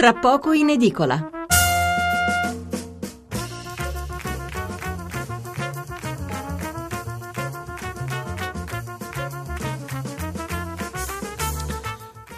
tra poco in edicola.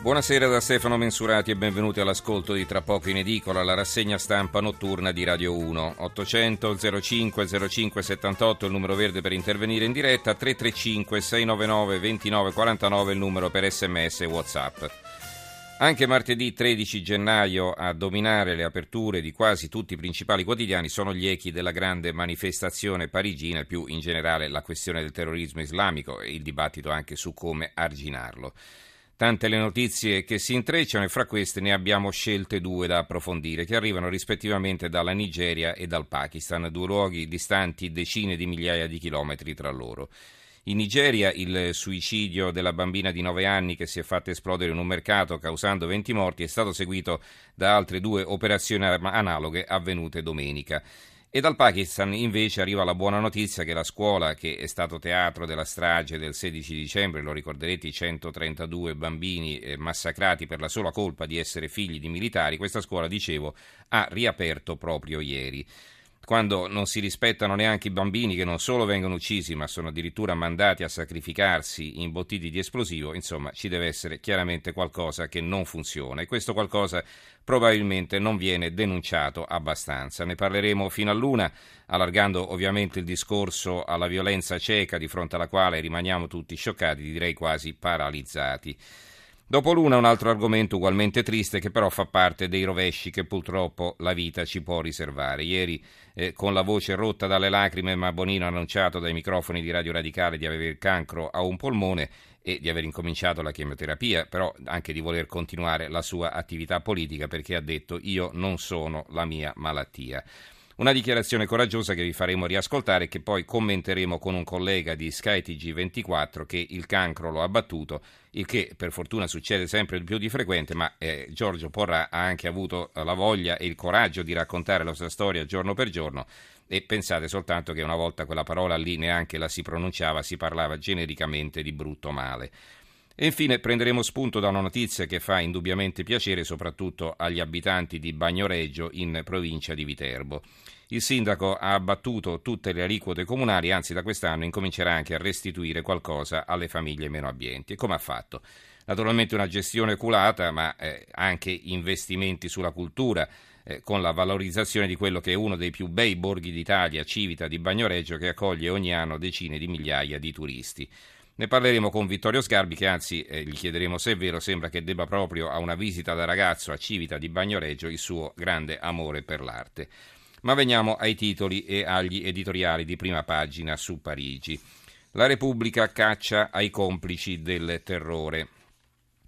Buonasera da Stefano Mensurati e benvenuti all'ascolto di Tra poco in edicola, la rassegna stampa notturna di Radio 1. 800 05 05 78 il numero verde per intervenire in diretta, 335 699 29 49 il numero per sms e whatsapp. Anche martedì 13 gennaio a dominare le aperture di quasi tutti i principali quotidiani sono gli echi della grande manifestazione parigina e più in generale la questione del terrorismo islamico e il dibattito anche su come arginarlo. Tante le notizie che si intrecciano e fra queste ne abbiamo scelte due da approfondire, che arrivano rispettivamente dalla Nigeria e dal Pakistan, due luoghi distanti decine di migliaia di chilometri tra loro. In Nigeria il suicidio della bambina di 9 anni che si è fatta esplodere in un mercato causando 20 morti è stato seguito da altre due operazioni analoghe avvenute domenica. E dal Pakistan invece arriva la buona notizia che la scuola che è stato teatro della strage del 16 dicembre, lo ricorderete i 132 bambini eh, massacrati per la sola colpa di essere figli di militari, questa scuola, dicevo, ha riaperto proprio ieri quando non si rispettano neanche i bambini che non solo vengono uccisi ma sono addirittura mandati a sacrificarsi imbottiti di esplosivo, insomma ci deve essere chiaramente qualcosa che non funziona e questo qualcosa probabilmente non viene denunciato abbastanza. Ne parleremo fino a luna, allargando ovviamente il discorso alla violenza cieca di fronte alla quale rimaniamo tutti scioccati, direi quasi paralizzati. Dopo l'una un altro argomento ugualmente triste che però fa parte dei rovesci che purtroppo la vita ci può riservare. Ieri eh, con la voce rotta dalle lacrime ma Bonino ha annunciato dai microfoni di Radio Radicale di avere il cancro a un polmone e di aver incominciato la chemioterapia, però anche di voler continuare la sua attività politica perché ha detto io non sono la mia malattia. Una dichiarazione coraggiosa che vi faremo riascoltare e che poi commenteremo con un collega di skytg 24 che il cancro lo ha battuto, il che per fortuna succede sempre più di frequente, ma eh, Giorgio Porra ha anche avuto la voglia e il coraggio di raccontare la sua storia giorno per giorno e pensate soltanto che una volta quella parola lì neanche la si pronunciava, si parlava genericamente di brutto male. E infine prenderemo spunto da una notizia che fa indubbiamente piacere soprattutto agli abitanti di Bagnoreggio in provincia di Viterbo. Il sindaco ha abbattuto tutte le aliquote comunali, anzi da quest'anno incomincerà anche a restituire qualcosa alle famiglie meno abbienti. E come ha fatto? Naturalmente una gestione culata, ma eh, anche investimenti sulla cultura, eh, con la valorizzazione di quello che è uno dei più bei borghi d'Italia, Civita di Bagnoreggio, che accoglie ogni anno decine di migliaia di turisti. Ne parleremo con Vittorio Sgarbi che anzi eh, gli chiederemo se è vero, sembra che debba proprio a una visita da ragazzo a Civita di Bagnoreggio il suo grande amore per l'arte. Ma veniamo ai titoli e agli editoriali di prima pagina su Parigi. La Repubblica caccia ai complici del terrore.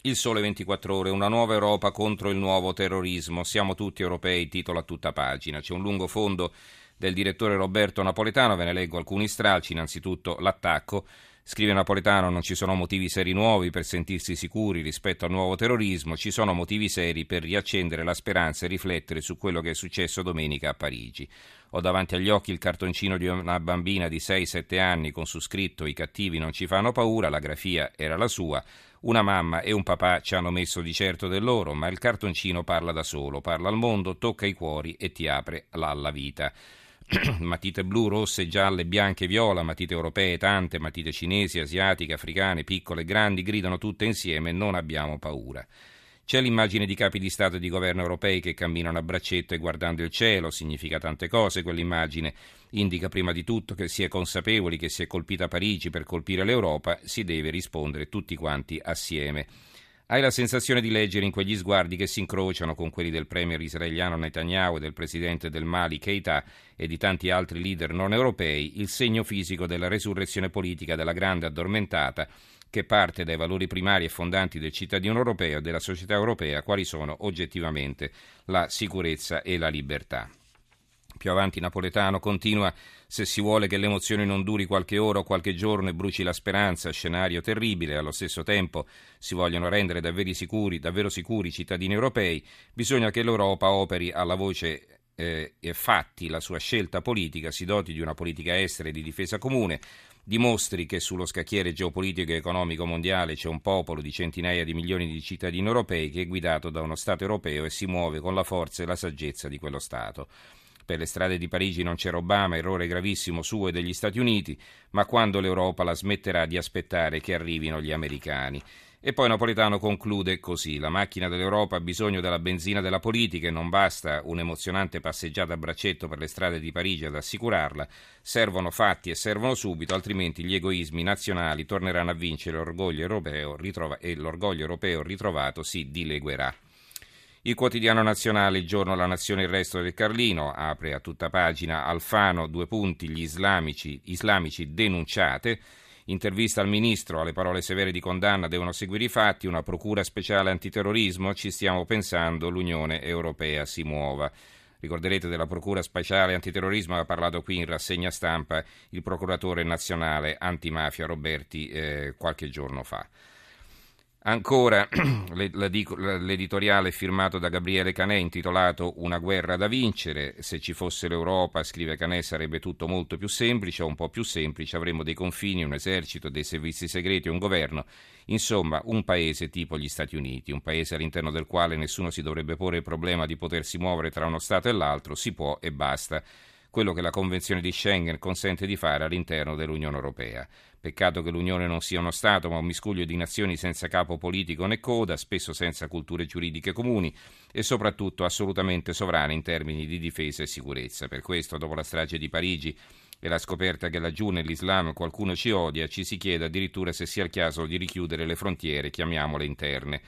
Il Sole 24 Ore, una nuova Europa contro il nuovo terrorismo. Siamo tutti europei, titola a tutta pagina. C'è un lungo fondo del direttore Roberto Napoletano, ve ne leggo alcuni stralci. Innanzitutto l'attacco. Scrive Napoletano, non ci sono motivi seri nuovi per sentirsi sicuri rispetto al nuovo terrorismo, ci sono motivi seri per riaccendere la speranza e riflettere su quello che è successo domenica a Parigi. Ho davanti agli occhi il cartoncino di una bambina di 6-7 anni con su scritto I cattivi non ci fanno paura, la grafia era la sua. Una mamma e un papà ci hanno messo di certo del loro, ma il cartoncino parla da solo, parla al mondo, tocca i cuori e ti apre alla vita. matite blu, rosse, gialle, bianche, viola, matite europee tante, matite cinesi, asiatiche, africane, piccole e grandi, gridano tutte insieme non abbiamo paura. C'è l'immagine di capi di Stato e di governo europei che camminano a braccetto e guardando il cielo, significa tante cose quell'immagine, indica prima di tutto che si è consapevoli che si è colpita Parigi per colpire l'Europa, si deve rispondere tutti quanti assieme. Hai la sensazione di leggere in quegli sguardi che si incrociano con quelli del premier israeliano Netanyahu del presidente del Mali Keita e di tanti altri leader non europei il segno fisico della resurrezione politica della grande addormentata che parte dai valori primari e fondanti del cittadino europeo e della società europea, quali sono oggettivamente la sicurezza e la libertà. Più avanti Napoletano continua se si vuole che l'emozione non duri qualche ora o qualche giorno e bruci la speranza, scenario terribile, allo stesso tempo si vogliono rendere davvero sicuri, davvero sicuri i cittadini europei, bisogna che l'Europa operi alla voce eh, e fatti la sua scelta politica, si doti di una politica estera e di difesa comune, dimostri che sullo scacchiere geopolitico e economico mondiale c'è un popolo di centinaia di milioni di cittadini europei che è guidato da uno Stato europeo e si muove con la forza e la saggezza di quello Stato. Per le strade di Parigi non c'era Obama, errore gravissimo suo e degli Stati Uniti, ma quando l'Europa la smetterà di aspettare che arrivino gli americani. E poi Napolitano conclude così: La macchina dell'Europa ha bisogno della benzina della politica e non basta un'emozionante passeggiata a braccetto per le strade di Parigi ad assicurarla. Servono fatti e servono subito, altrimenti gli egoismi nazionali torneranno a vincere l'orgoglio europeo ritrova- e l'orgoglio europeo ritrovato si dileguerà. Il quotidiano nazionale, il giorno La Nazione il resto del Carlino, apre a tutta pagina Alfano, due punti, gli islamici, islamici denunciate. Intervista al ministro, alle parole severe di condanna devono seguire i fatti, una procura speciale antiterrorismo, ci stiamo pensando, l'Unione Europea si muova. Ricorderete della Procura Speciale Antiterrorismo, ha parlato qui in rassegna stampa il procuratore nazionale antimafia Roberti eh, qualche giorno fa. Ancora l'editoriale firmato da Gabriele Canè intitolato Una guerra da vincere. Se ci fosse l'Europa, scrive Canè, sarebbe tutto molto più semplice, o un po' più semplice. Avremmo dei confini, un esercito, dei servizi segreti, un governo. Insomma, un paese tipo gli Stati Uniti, un paese all'interno del quale nessuno si dovrebbe porre il problema di potersi muovere tra uno Stato e l'altro. Si può e basta quello che la Convenzione di Schengen consente di fare all'interno dell'Unione Europea. Peccato che l'Unione non sia uno Stato, ma un miscuglio di nazioni senza capo politico né coda, spesso senza culture giuridiche comuni e soprattutto assolutamente sovrane in termini di difesa e sicurezza. Per questo, dopo la strage di Parigi e la scoperta che laggiù nell'Islam qualcuno ci odia, ci si chiede addirittura se sia il caso di richiudere le frontiere, chiamiamole interne.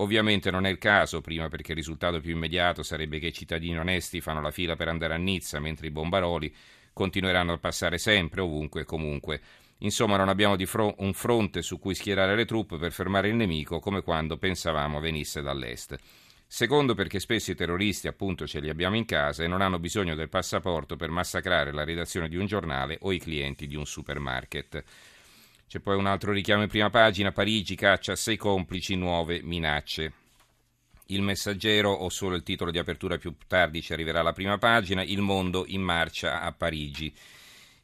Ovviamente non è il caso, prima perché il risultato più immediato sarebbe che i cittadini onesti fanno la fila per andare a Nizza, mentre i bombaroli continueranno a passare sempre, ovunque e comunque. Insomma, non abbiamo fro- un fronte su cui schierare le truppe per fermare il nemico come quando pensavamo venisse dall'est. Secondo perché spesso i terroristi appunto ce li abbiamo in casa e non hanno bisogno del passaporto per massacrare la redazione di un giornale o i clienti di un supermarket. C'è poi un altro richiamo in prima pagina, Parigi caccia sei complici, nuove minacce. Il messaggero o solo il titolo di apertura più tardi ci arriverà alla prima pagina, Il mondo in marcia a Parigi.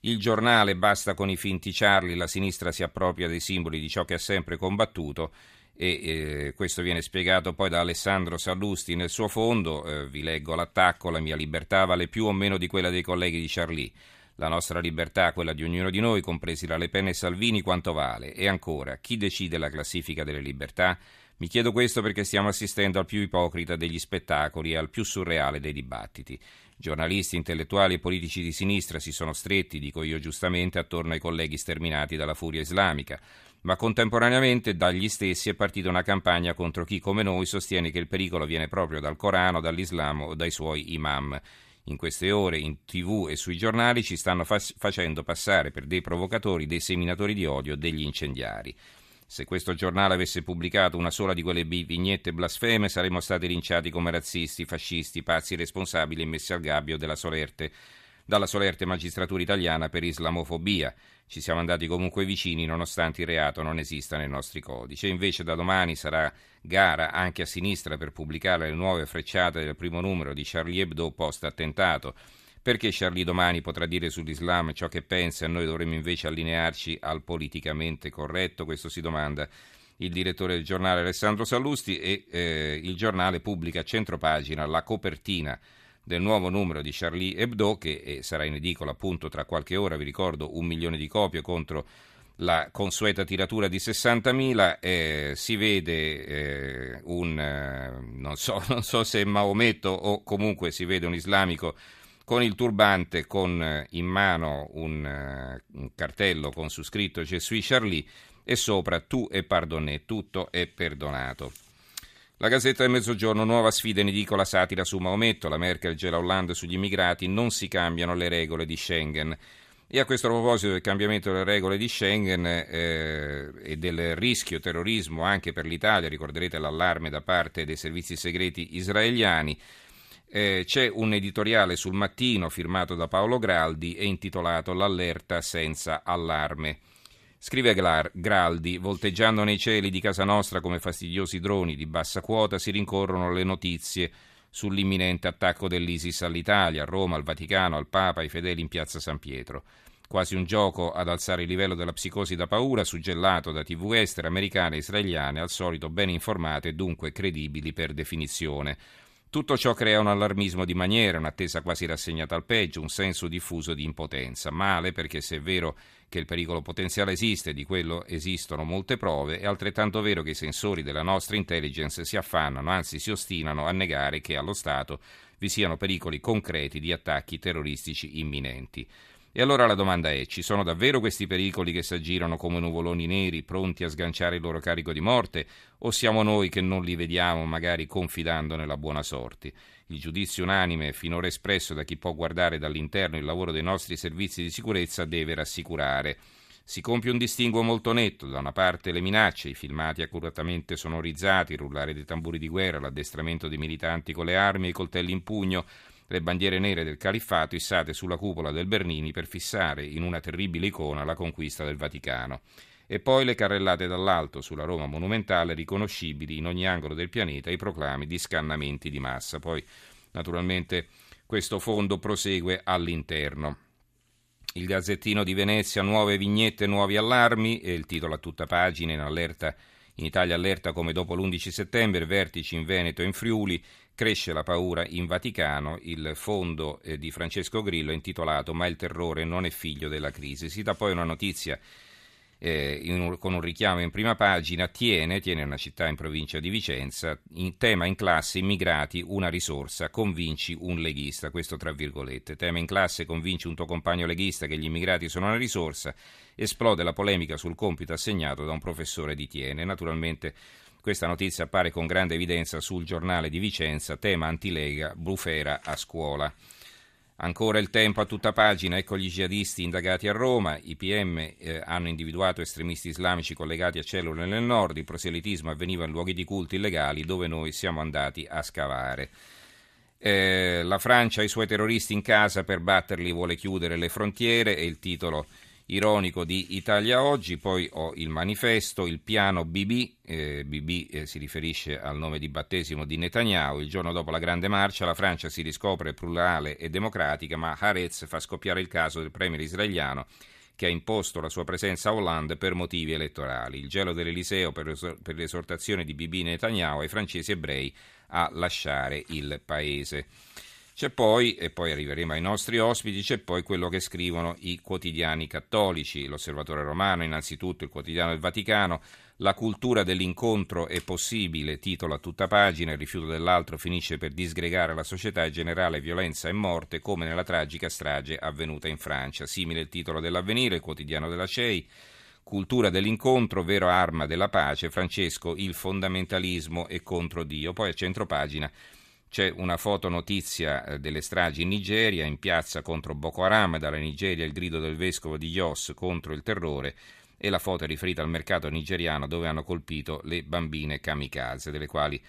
Il giornale basta con i finti Charlie, la sinistra si appropria dei simboli di ciò che ha sempre combattuto e eh, questo viene spiegato poi da Alessandro Sallusti nel suo fondo, eh, vi leggo l'attacco, la mia libertà vale più o meno di quella dei colleghi di Charlie. La nostra libertà, quella di ognuno di noi, compresi la Le Pen e Salvini, quanto vale? E ancora, chi decide la classifica delle libertà? Mi chiedo questo perché stiamo assistendo al più ipocrita degli spettacoli e al più surreale dei dibattiti. Giornalisti, intellettuali e politici di sinistra si sono stretti, dico io giustamente, attorno ai colleghi sterminati dalla furia islamica, ma contemporaneamente dagli stessi è partita una campagna contro chi come noi sostiene che il pericolo viene proprio dal Corano, dall'Islam o dai suoi imam. In queste ore in tv e sui giornali ci stanno fa- facendo passare per dei provocatori, dei seminatori di odio, degli incendiari. Se questo giornale avesse pubblicato una sola di quelle vignette blasfeme saremmo stati linciati come razzisti, fascisti, pazzi responsabili e messi al gabbio della solerte dalla solerte magistratura italiana per islamofobia. Ci siamo andati comunque vicini nonostante il reato non esista nei nostri codici. E invece da domani sarà gara anche a sinistra per pubblicare le nuove frecciate del primo numero di Charlie Hebdo post attentato. Perché Charlie domani potrà dire sull'Islam ciò che pensa e noi dovremmo invece allinearci al politicamente corretto? Questo si domanda il direttore del giornale Alessandro Sallusti e eh, il giornale pubblica a centropagina la copertina del nuovo numero di Charlie Hebdo che eh, sarà in edicola appunto tra qualche ora, vi ricordo un milione di copie contro la consueta tiratura di 60.000, eh, si vede eh, un, eh, non, so, non, so, se Maometto o comunque si vede un islamico con il turbante, con eh, in mano un, eh, un cartello con su scritto suis Charlie e sopra tu e pardonné, tutto è perdonato. La Gazzetta del Mezzogiorno, nuova sfida in edicola satira su Maometto, la Merkel gela Hollande sugli immigrati, non si cambiano le regole di Schengen. E a questo proposito del cambiamento delle regole di Schengen eh, e del rischio terrorismo anche per l'Italia, ricorderete l'allarme da parte dei servizi segreti israeliani, eh, c'è un editoriale sul mattino firmato da Paolo Graldi e intitolato L'allerta senza allarme. Scrive Graldi, volteggiando nei cieli di casa nostra come fastidiosi droni di bassa quota si rincorrono le notizie sull'imminente attacco dell'ISIS all'Italia, a Roma, al Vaticano, al Papa, ai fedeli in piazza San Pietro. quasi un gioco ad alzare il livello della psicosi da paura, suggellato da tv estere, americane e israeliane, al solito ben informate e dunque credibili per definizione. Tutto ciò crea un allarmismo di maniera, un'attesa quasi rassegnata al peggio, un senso diffuso di impotenza. Male perché se è vero che il pericolo potenziale esiste, di quello esistono molte prove, è altrettanto vero che i sensori della nostra intelligence si affannano, anzi si ostinano a negare che allo Stato vi siano pericoli concreti di attacchi terroristici imminenti. E allora la domanda è, ci sono davvero questi pericoli che si aggirano come nuvoloni neri, pronti a sganciare il loro carico di morte, o siamo noi che non li vediamo, magari confidando nella buona sorte? Il giudizio unanime finora espresso da chi può guardare dall'interno il lavoro dei nostri servizi di sicurezza deve rassicurare. Si compie un distinguo molto netto, da una parte le minacce, i filmati accuratamente sonorizzati, il rullare dei tamburi di guerra, l'addestramento dei militanti con le armi e i coltelli in pugno, le bandiere nere del califfato issate sulla cupola del Bernini per fissare in una terribile icona la conquista del Vaticano. E poi le carrellate dall'alto sulla Roma monumentale riconoscibili in ogni angolo del pianeta i proclami di scannamenti di massa. Poi naturalmente questo fondo prosegue all'interno. Il Gazzettino di Venezia, nuove vignette, nuovi allarmi, e il titolo a tutta pagina in allerta in Italia allerta come dopo l'11 settembre, vertici in Veneto e in Friuli, cresce la paura in Vaticano, il fondo eh, di Francesco Grillo intitolato Ma il terrore non è figlio della crisi. Si dà poi una notizia eh, un, con un richiamo in prima pagina, Tiene, Tiene una città in provincia di Vicenza, in tema in classe immigrati una risorsa, convinci un leghista, questo tra virgolette, tema in classe convinci un tuo compagno leghista che gli immigrati sono una risorsa, esplode la polemica sul compito assegnato da un professore di Tiene, naturalmente questa notizia appare con grande evidenza sul giornale di Vicenza, tema antilega, bufera a scuola. Ancora il tempo a tutta pagina, ecco gli jihadisti indagati a Roma, i PM eh, hanno individuato estremisti islamici collegati a cellule nel nord, il proselitismo avveniva in luoghi di culto illegali dove noi siamo andati a scavare. Eh, la Francia ha i suoi terroristi in casa per batterli vuole chiudere le frontiere e il titolo ironico di Italia Oggi, poi ho il manifesto, il piano BB, eh, BB eh, si riferisce al nome di battesimo di Netanyahu, il giorno dopo la grande marcia la Francia si riscopre plurale e democratica, ma Haaretz fa scoppiare il caso del premier israeliano che ha imposto la sua presenza a Hollande per motivi elettorali. Il gelo dell'Eliseo per, per l'esortazione di BB Netanyahu ai francesi ebrei a lasciare il paese. C'è poi, e poi arriveremo ai nostri ospiti, c'è poi quello che scrivono i quotidiani cattolici, l'Osservatore Romano, innanzitutto il quotidiano del Vaticano, la cultura dell'incontro è possibile, titola tutta pagina, il rifiuto dell'altro finisce per disgregare la società e generare violenza e morte come nella tragica strage avvenuta in Francia. Simile il titolo dell'avvenire, il quotidiano della CEI, cultura dell'incontro, vero arma della pace, Francesco, il fondamentalismo è contro Dio. Poi a centro pagina c'è una fotonotizia eh, delle stragi in Nigeria, in piazza contro Boko Haram, dalla Nigeria il grido del vescovo di Yos contro il terrore e la foto è riferita al mercato nigeriano dove hanno colpito le bambine kamikaze, delle quali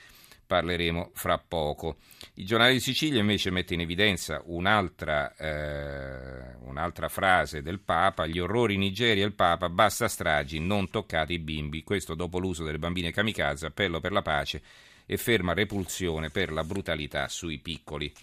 parleremo fra poco. Il giornale di Sicilia invece mette in evidenza un'altra, eh, un'altra frase del Papa, gli orrori in Nigeria e il Papa, basta stragi, non toccate i bimbi, questo dopo l'uso delle bambine kamikaze, appello per la pace e ferma repulsione per la brutalità sui piccoli.